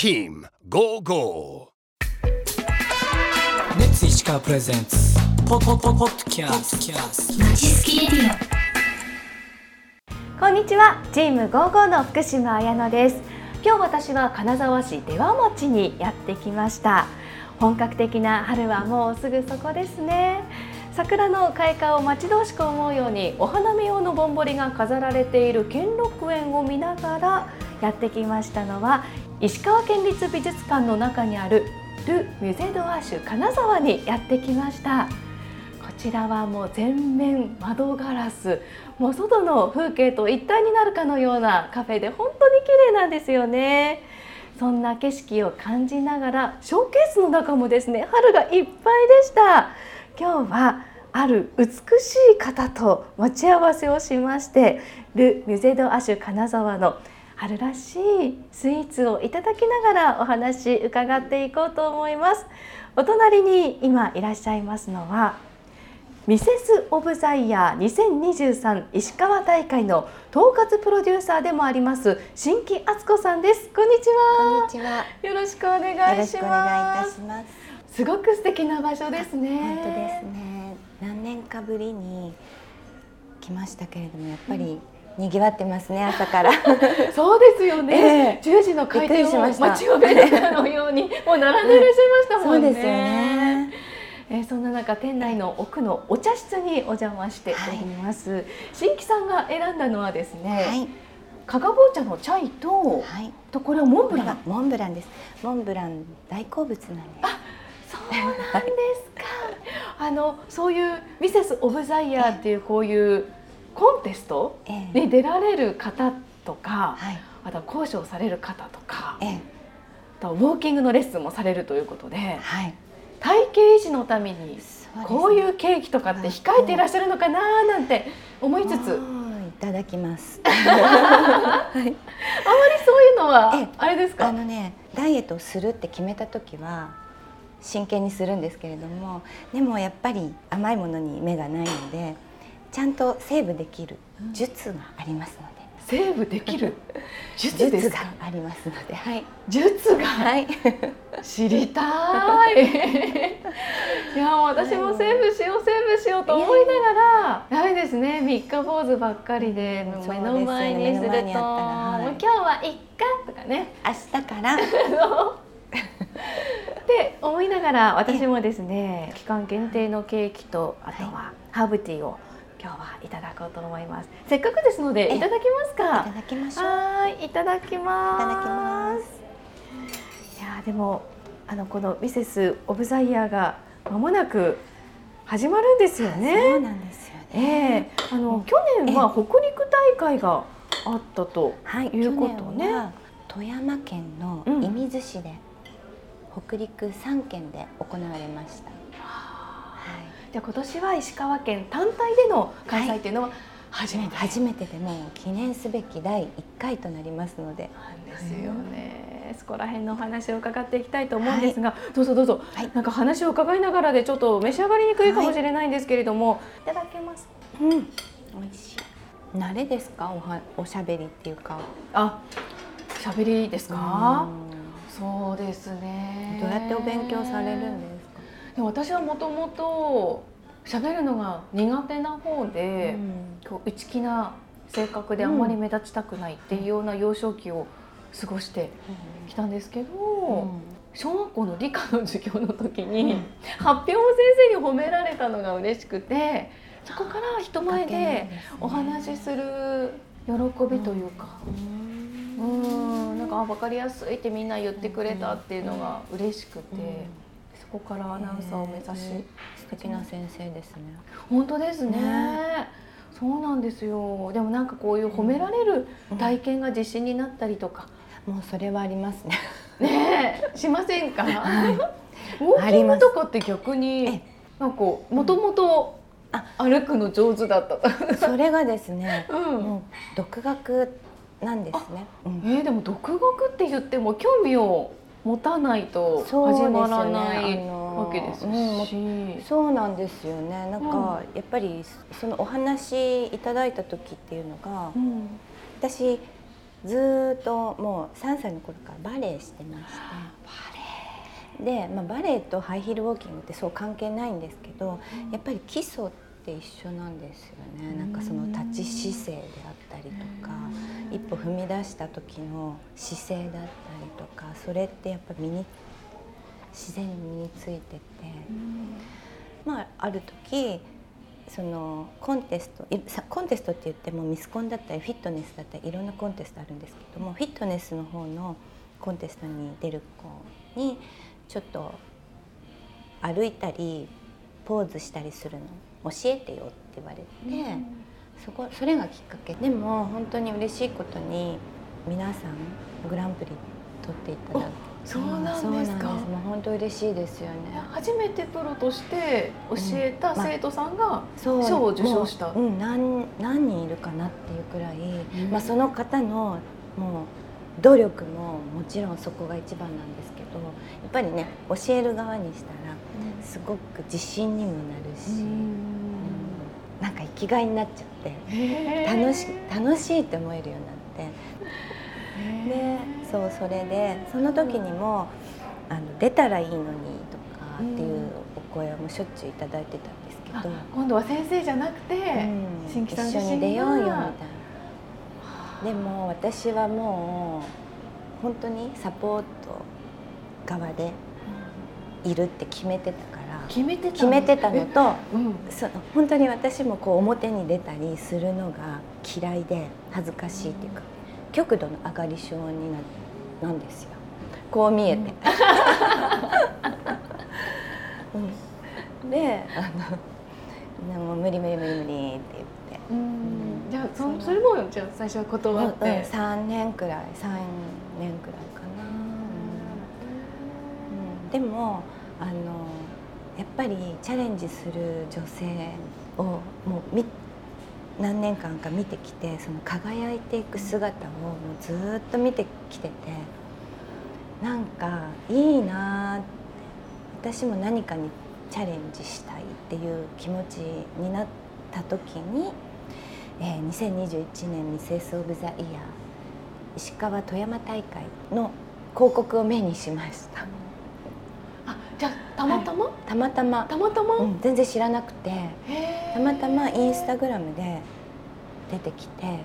Team Go Go. レッツ石川プレゼンツ。ポポポポッドキャスト。まちすきレディこんにちは。チームゴーゴーの福島彩乃です。今日私は金沢市出羽町にやってきました。本格的な春はもうすぐそこですね。桜の開花を待ち遠しく思うようにお花見用のぼんぼりが飾られている兼六園を見ながらやってきましたのは石川県立美術館の中にあるル・ミュゼ・ド・アッシュ金沢にやってきました。こちらはもう全面窓ガラス。もう外の風景と一体になるかのようなカフェで本当に綺麗なんですよね。そんな景色を感じながらショーケースの中もですね春がいっぱいでした。今日はある美しい方と待ち合わせをしましてル・ミュゼ・ド・アシュ金沢の春らしいスイーツをいただきながらお話伺っていこうと思いますお隣に今いらっしゃいますのはミセス・オブ・ザ・イヤー2023石川大会の統括プロデューサーでもあります新木敦子さんですこんにちはこんにちは。よろしくお願いしよろしくお願いいますたします。すごく素敵な場所ですね本当ですね。何年かぶりに来ましたけれども、やっぱり賑わってますね、朝から。そうですよね、え10時の開店を待ちわびてたのようにもう並んでいらっしゃいましたもんね、そうですよね。えーそんな中店内の奥のお茶室にお邪魔しております、新規さんが選んだのはですね、はい。加賀棒茶のチャイと、はい。とこれはモンブランはモンブランです。モンブラン大好物なんです。そうなんですか あのそういうミセス・オブ・ザ・イヤーっていうこういうコンテストええ。に出られる方とか、はい。あとは講師をされる方とかええ。あとはウォーキングのレッスンもされるということではい。体型維持のためにこういうケーキとかって控えていらっしゃるのかななんて思いつつ、いただきます。まりそういうのはええ。あれですか？あのねダイエットをするって決めた時は真剣にするんですけれどもでもやっぱり甘いものに目がないのでちゃんとセーブできる術がありますので、セーブできる？術ですがかありますので。はい、術が？はい、知りたい。いや私もセーブしようセーブしようと思いながらダメですね。三日坊主ばっかりで目の前にすると、もう今日はいっかとかね。明日から。って思いながら私もですね期間限定のケーキとあとはハーブティーを今日はいただこうと思います。せっかくですのでえいただきますいたかだきましょう。はーいいただきます。いただきますいやーでもあのこのミセスオブザイヤーが間もなく始まるんですよそうね。なんですよえね、えあの去年は北陸大会があったとはいいうことね。富山県のうん。射水市で、北陸3県で行われました、はいじゃあ今年は石川県単体での開催っていうのは初めて。初めてでもう記念すべき第1回となりますので。ですよね。そこら辺のお話を伺っていきたいと思うんですが、どうぞどうぞ、はい。なんか話を伺いながらでちょっと召し上がりにくいかもしれないんですけれども、い、ただけます。うん。美味しい。慣れですか？おはおしゃべりっていうか。あ、喋りですか？うそうですんね。どうやってお勉強されるんです私はもともと喋るのが苦手な方で、こう内気な性格であんまり目立ちたくないっていうような幼少期を過ごしてきたんですけど、小学校の理科の授業の時に、うん。発表を先生に褒められたのが嬉しくてそこから人前でお話しする喜びというか。うん。なんかあ分かりやすいってみんな言ってくれたっていうのが嬉しくて、そこからアナウンサーを目指し、素敵な先生ですね。本当ですね。ね。そうなんですよ。でもなんかこういう褒められる体験が自信になったりとか、もうそれはありますね。ねえ。しませんか、はい。ウォーキングとかって逆にえなんかもともとあ。歩くの上手だった。と、それがですねうん。もう独学なんですね、うんえー、でも独学って言っても興味を持たないと始まらないわけですうんし、そうなんですよね。なんか、やっぱりそのお話いただいた時っていうのが、うん。私ずーっともう3歳の頃からバレエしてまして。で、まあ、バレエとハイヒールウォーキングってそう関係ないんですけど、やっぱり基礎って一緒なんですよね、なんかその立ち姿勢であったりとか、一歩踏み出した時の姿勢だったりとかそれってやっぱ身に自然に身についてて、まあある時そのコンテストコンテストって言ってもミスコンだったりフィットネスだったりいろんなコンテストあるんですけどもフィットネスの方のコンテストに出る子にちょっと歩いたりポーズしたりするの教えてよって言われて、そこそれがきっかけ。でも本当に嬉しいことに皆さんグランプリ取っていただくそうなんですか。もう本当嬉しいですよね。初めてプロとして教えた生徒さんがそう。賞を受賞した、もううん、何何人いるかなっていうくらい、ん。まあ、その方のもう努力ももちろんそこが一番なんですけどやっぱりね教える側にしたらすごく自信にもなるし、うんきがいになっちゃって楽し楽しいって思えるようになって。でそうそれでその時にもあの出たらいいのにとかっていうお声はもうしょっちゅういただいてたんですけど。今度は先生じゃなくて、うん。新規さん一緒に出ようよみたいな。でも私はもう本当にサポート側でいるって決めてたから決めてたの？決めてたのとうん。その本当に私もこう表に出たりするのが嫌いで恥ずかしいっていうか極度の上がり症にななんですよ。こう見えて。うん。であのもう無理無理無理無理って言って。うん。じゃあそそれもじゃあ最初は断っうん、て、3年くらい3年くらいかな、うん。でもあのやっぱりチャレンジする女性をもう何年間か見てきてその輝いていく姿をもうずっと見てきててなんかいいなー私も何かにチャレンジしたいっていう気持ちになった時に、えー2021年ミセス・オブ・ザ・イヤー石川富山大会の広告を目にしました。じゃあたまたま、たまたま、たまたま、うん、全然知らなくて。たまたまインスタグラムで出てきて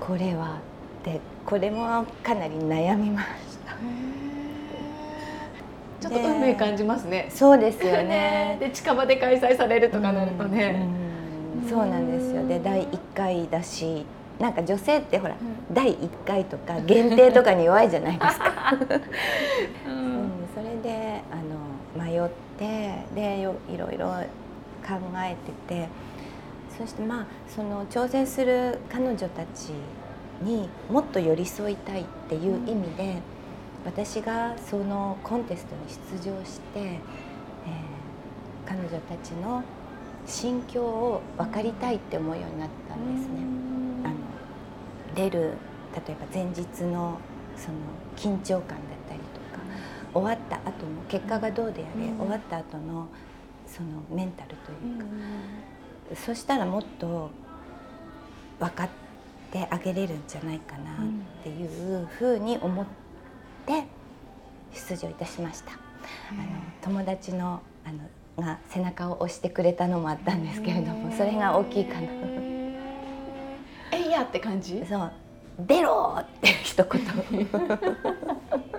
これはってこれもかなり悩みました。ちょっと運命感じますね。そうですよね。で近場で開催されるとかなるとね。うんそうなんですよ。で第1回だしなんか女性ってほら、第1回とか限定とかに弱いじゃないですか、ううんん、それであの迷ってでよいろいろ考えててそしてまあその挑戦する彼女たちにもっと寄り添いたいっていう意味で、私がそのコンテストに出場して、えー彼女たちの心境を分かりたいって思うようになったんですね。あの出る例えば前日のその緊張感だ終わった後の結果がどうであれ、うん。終わった後のそのメンタルというか、そしたらもっと分かってあげれるんじゃないかなっていうふうに思って出場いたしました。あの友達のあのが背中を押してくれたのもあったんですけれどもそれが大きいかな。えいやって感じ？そう。出ろーって一言。えー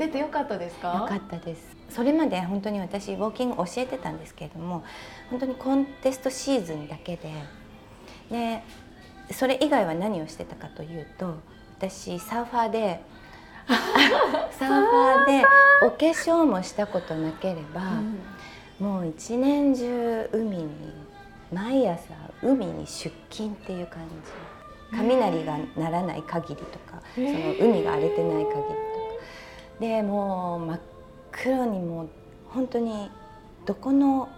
出てよかったですか？よかったです。それまで本当に私ウォーキング教えてたんですけれども本当にコンテストシーズンだけででそれ以外は何をしてたかというと私サーファーで サーファーでお化粧もしたことなければ、もう一年中海に毎朝海に出勤っていう感じ。雷が鳴らない限りとか、その海が荒れてない限りでもう真っ黒にもう本当にどこの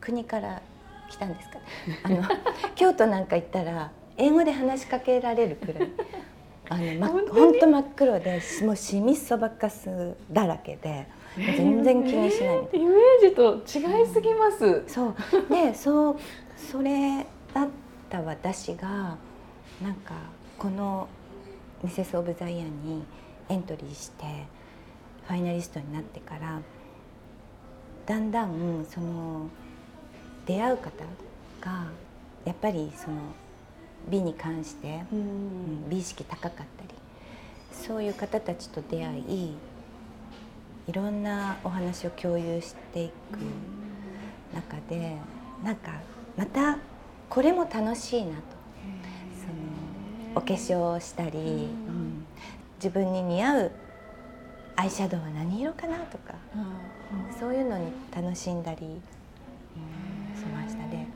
国から来たんですかあの 京都なんか行ったら英語で話しかけられるくらい。あのま、本当真っ黒でもうシミそばかすだらけで全然気にしないみたいなイメージと違いすぎます。そうでそうそれだった私がなんかこのミセス・オブ・ザ・イヤーにエントリーしてファイナリストになってからだんだんその出会う方がやっぱりその美に関して、うん。美意識高かったりそういう方たちと出会いいろんなお話を共有していく中でなんかまたこれも楽しいなと。そのお化粧をしたり、うん。自分に似合うアイシャドウは何色かなとか、そういうのに楽しんだり、うんしましたね。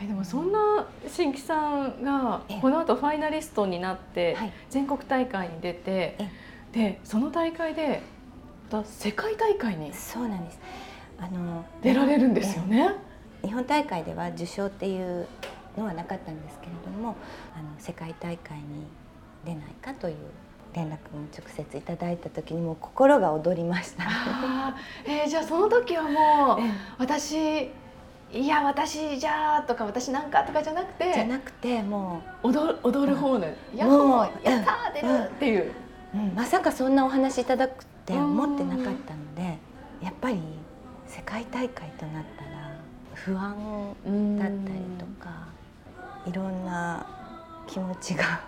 えでもそんな新規さんがええ。この後ファイナリストになってはい。全国大会に出てえでその大会でまた世界大会にそうなんです。あの出られるんですよね？日本大会では受賞っていうのはなかったんですけれどもあの世界大会に出ないかという連絡を直接いただいた時にもう心が躍りました。あーえーじゃあその時はもうええ。私いや私じゃあとか私なんかとかじゃなくてじゃなくても踊る踊る方のやっもうほーやったー出うんるって。いう。う、うん。まさかそんなお話いただくって思ってなかったのでやっぱり世界大会となったら不安だったりとかいろんな気持ちが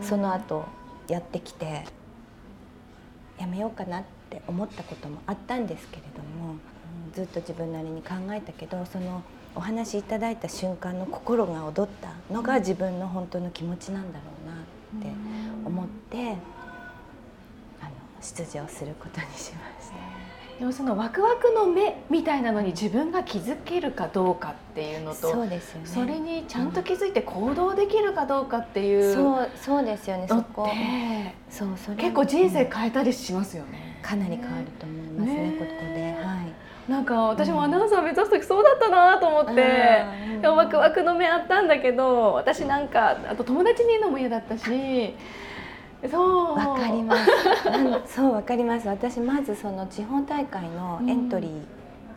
その後やってきてやめようかなって思ったこともあったんですけれども、うんずっと自分なりに考えたけどそのお話いただいた瞬間の心が躍ったのが自分の本当の気持ちなんだろうなって思ってあの出場することにしました。でもそのワクワクの目みたいなのに自分が気づけるかどうかっていうのとそうですよね。それにちゃんと気づいて行動できるかどうかっていうそうそうですよね。そこてそうそれ結構人生うん変えたりしますよね。かなり変わると思いますねねここではい。なんか私もアナウンサー目指す時そうだったなと思って、うんでもワクワクの目あったんだけど私なんかあと友達にいるのも嫌だったしそう。わかります。そうわかります。私まずその地方大会のエントリ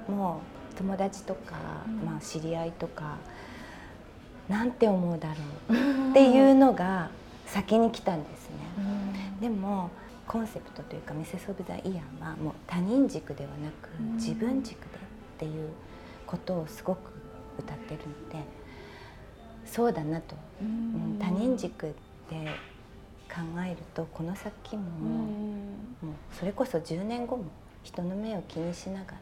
ーも友達とか、うんまあ知り合いとかなんて思うだろうっていうのが先に来たんですね。でもコンセプトというかミセスオブザイヤーはもう他人軸ではなくうん。自分軸でっていうことをすごく歌ってるので、そうだなと、ううんん他人軸で考えるとこの先も。うんもうそれこそ10年後も人の目を気にしながら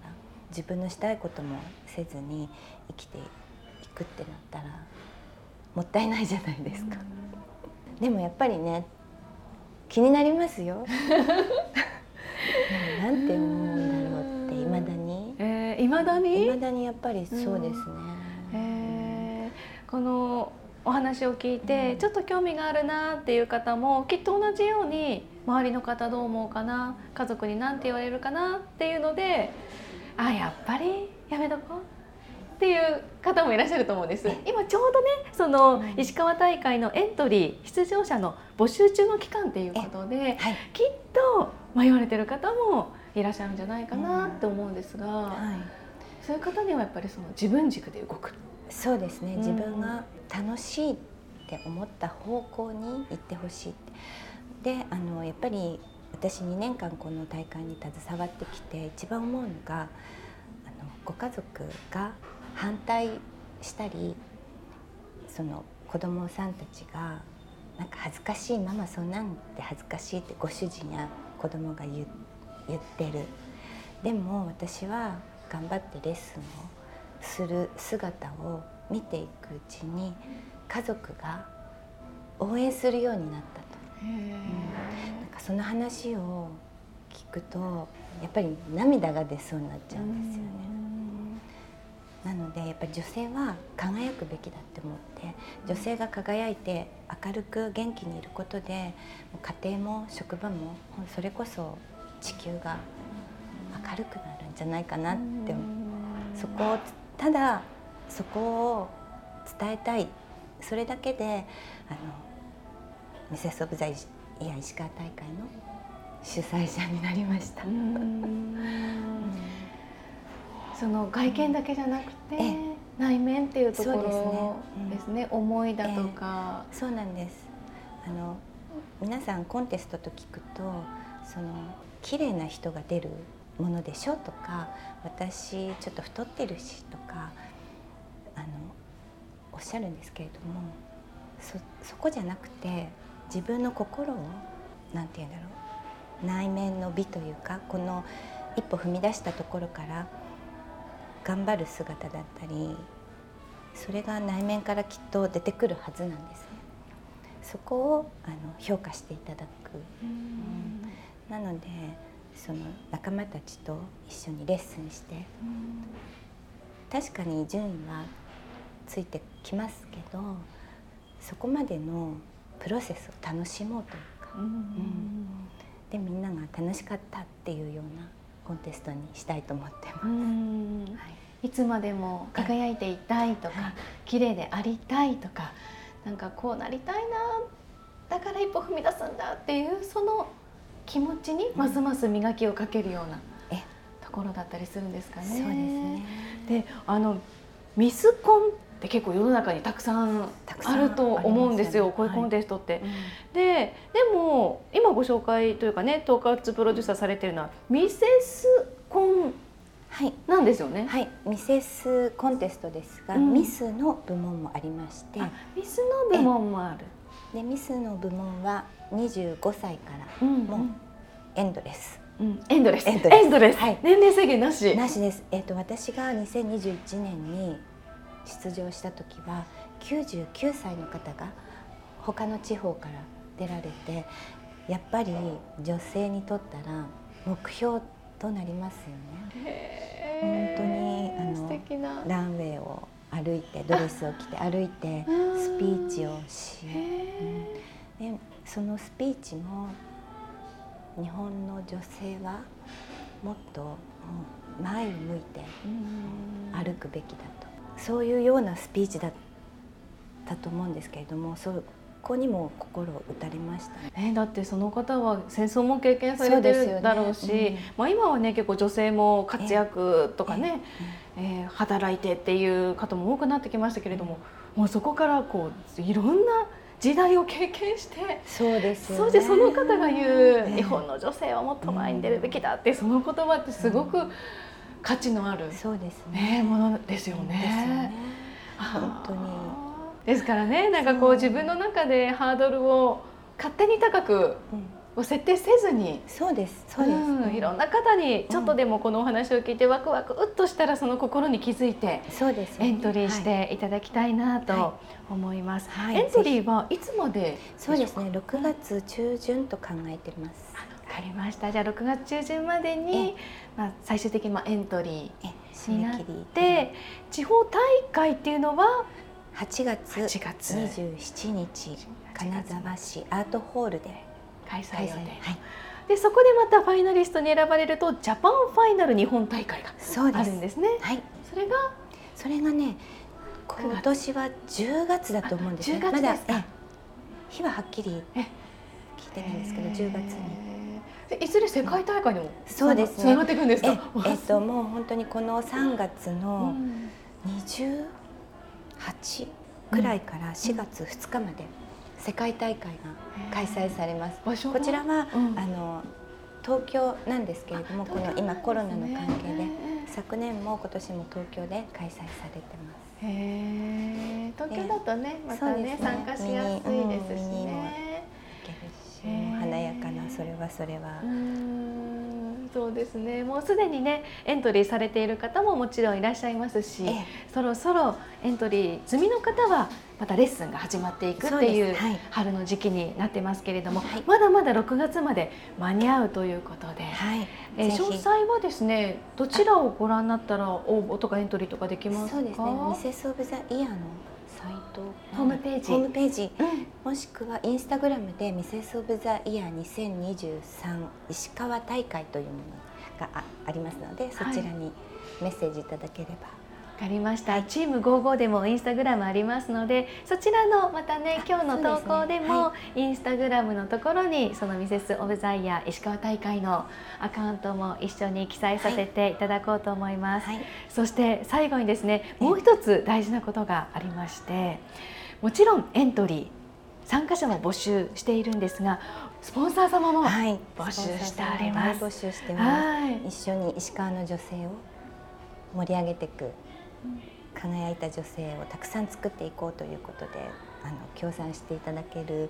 自分のしたいこともせずに生きていくってなったらもったいないじゃないですか。でもやっぱりね気になりますよ。なんて思うんだろうっていまだにえー、未だに？いまだにやっぱりそうですね。えーこのお話を聞いて、うんちょっと興味があるなっていう方もきっと同じように周りの方どう思うかな家族に何て言われるかなっていうのであやっぱりやめとこうっていう方もいらっしゃると思うんですえ今ちょうどねそのうん石川大会のエントリー出場者の募集中の期間っていうことではい。きっと迷われてる方もいらっしゃるんじゃないかなって思うんですが、はい。そういう方にはやっぱりその自分軸で動く。そうですね、うん自分が楽しいって思った方向に行ってほしいって。であのやっぱり私2年間この大会に携わってきて一番思うのがあのご家族が反対したりその子供さんたちがなんか恥ずかしいママそんなんで恥ずかしいってご主人や子供が言う言ってる。でも私は頑張ってレッスンをする姿を見ていくうちに家族が応援するようになったと。なんかその話を聞くとやっぱり涙が出そうになっちゃうんですよね。なのでやっぱり女性は輝くべきだって思って女性が輝いて明るく元気にいることで家庭も職場もそれこそ地球が明るくなるんじゃないかなってそこをただそこを伝えたい。それだけであのミセス・オブ・ザ・イヤー石川大会の主催者になりました。うん。その外見だけじゃなくてええ。内面っていうところですね。うんですね。思いだとか、そうなんです。あの皆さんコンテストと聞くとその綺麗な人が出るものでしょとか私ちょっと太ってるしとかあのおっしゃるんですけれどもそそこじゃなくて自分の心をなんて言うんだろう内面の美というかこの一歩踏み出したところから頑張る姿だったりそれが内面からきっと出てくるはずなんですね。そこをあの評価していただく、なのでその仲間たちと一緒にレッスンして。確かに順位はついてきますけどそこまでのプロセスを楽しもうというか、うん。でみんなが楽しかったっていうようなコンテストにしたいと思ってます。うん。はい。いつまでも輝いていたいとか、はい。綺麗でありたいとかなんかこうなりたいなだから一歩踏み出すんだっていうその気持ちにますます磨きをかけるようなえ。ところだったりするんですかね。そうですね。であのミスコンって結構世の中にたくさんあると思うんですよねこういうコンテストって。うん。ででも今ご紹介というかね統括プロデューサーされてるのはミセスコンはい。なんですよね。はい、ミセスコンテストですが、うん。ミスの部門もありまして。あミスの部門もある。でミスの部門は25歳からうんもうエンドレス、うん、エンドレス。エンドレスレスはい年齢制限なし。なしです、えっと私が2021年に出場した時は99歳の方が他の地方から出られてやっぱり女性にとったら目標となりますよね。本当にあの素敵な。ランウェイを歩いてドレスを着て歩いてうん。スピーチをしへでそのスピーチも日本の女性はもっと前を向いて歩くべきだと。そういうようなスピーチだったと思うんですけれどもそこにも心を打たれましたね。ね、だってその方は戦争も経験されてるだろうしうんまあ、今はね結構女性も活躍とかね、えー働いてっていう方も多くなってきましたけれども、もうそこからこういろんな時代を経験して。そうですよね。そしてその方が言う、ええ日本の女性はもっと前に出るべきだってその言葉ってすごく価値のある、そうですね、ね。ものですよね。ですよね。本当にですからねなんかこう自分の中でハードルを勝手に高くうんこう設定せずにそうです。そうです。うんいろんな方にちょっとでもこのお話を聞いてワクワクうっとしたらその心に気づいてそうです。エントリーしはいていただきたいなとは思います。はいエントリーはいつまでそうですね。6月中旬と考えてます。わかりました。じゃあ6月中旬までに、まあ、最終的にまあエントリえ、ー締になって、地方大会っていうのは8月27日金沢市アートホールで開催予定、はい、でそこでまたファイナリストに選ばれるとジャパンファイナル日本大会があるんですね。はい、それがそれがね今年は10月だと思うんですね。まだ日ははっきり聞いてないんですけど、えー、10月に。いずれ世界大会でもそうです。ね。えっともう本当にこの3月の20 8くらいから4月2日まで世界大会が開催されます。こちらは、あの東京なんですけれどもこの今コロナの関係で昨年も今年も東京で開催されてます。へ東京だとねまたねね。参加しやすいですしね。華やかなそれはそれは。そうですね。もうすでにねエントリーされている方ももちろんいらっしゃいますし、ええ。そろそろエントリー済みの方はまたレッスンが始まっていくっていう春の時期になってますけれども、はい。まだまだ6月まで間に合うということで、はい。え詳細はですねどちらをご覧になったら応募とかエントリーとかできますか？そうですね。ミセスオブザイヤーのサイト。ホームページ。ホームページ。うん。もしくはインスタグラムでミセスオブザイヤー2023石川大会というものがあありますのでそちらにメッセージいただければかりました、はいチーム55でもインスタグラムありますのでそちらのまたね今日の投稿でもはインスタグラムのところにそのミセス・オブ・ザ・イヤー石川大会のアカウントも一緒に記載させていただこうと思います、はい。そして最後にですねもう一つ大事なことがありましてもちろんエントリー参加者も募集しているんですがスポンサー様もはい、募集しております。募集してます。はい。一緒に石川の女性を盛り上げていく、輝いた女性をたくさん作っていこうということであの協賛していただける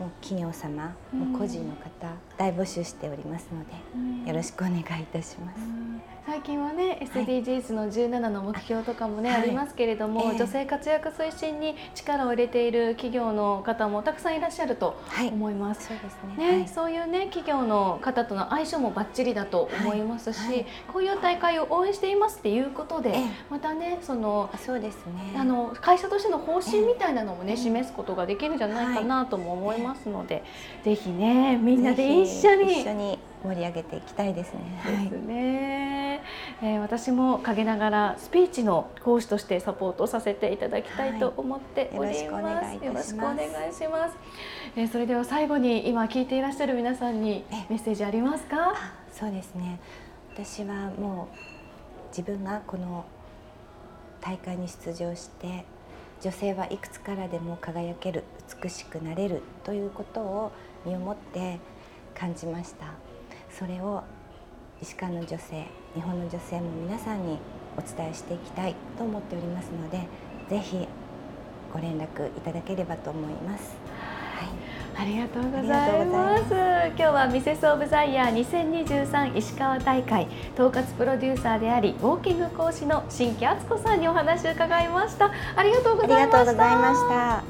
もう企業様、うん。もう個人の方大募集しておりますので、うん。よろしくお願いいたします。最近はね SDGs の17の目標とかもね、はい。ありますけれども、ええ女性活躍推進に力を入れている企業の方もたくさんいらっしゃるとはい。思います。そうですね。ねはい。そういうね企業の方との相性もバッチリだと思いますし、はい。はい。こういう大会を応援していますっていうことで、ええ。またねそのあそうですね。あの会社としての方針みたいなのもね、ええ。示すことができるんじゃないかなとも思いますので、えぜひねみんなで一緒に一緒に盛り上げていきたいですね。はいですね、えー私も陰ながらスピーチの講師としてサポートさせていただきたいと思っております。はいよろしくお願いします。えーそれでは最後に今聞いていらっしゃる皆さんにえメッセージありますか？あそうですね私はもう自分がこの大会に出場して女性はいくつからでも輝ける美しくなれるということを身をもって感じましたそれを石川の女性日本の女性も皆さんにお伝えしていきたいと思っておりますのでぜひご連絡いただければと思います。はいありがとうございま。す今日はミセスオブザイヤー2023石川大会統括プロデューサーでありウォーキング講師の新木敦子さんにお話を伺いました。あり。がとうございました。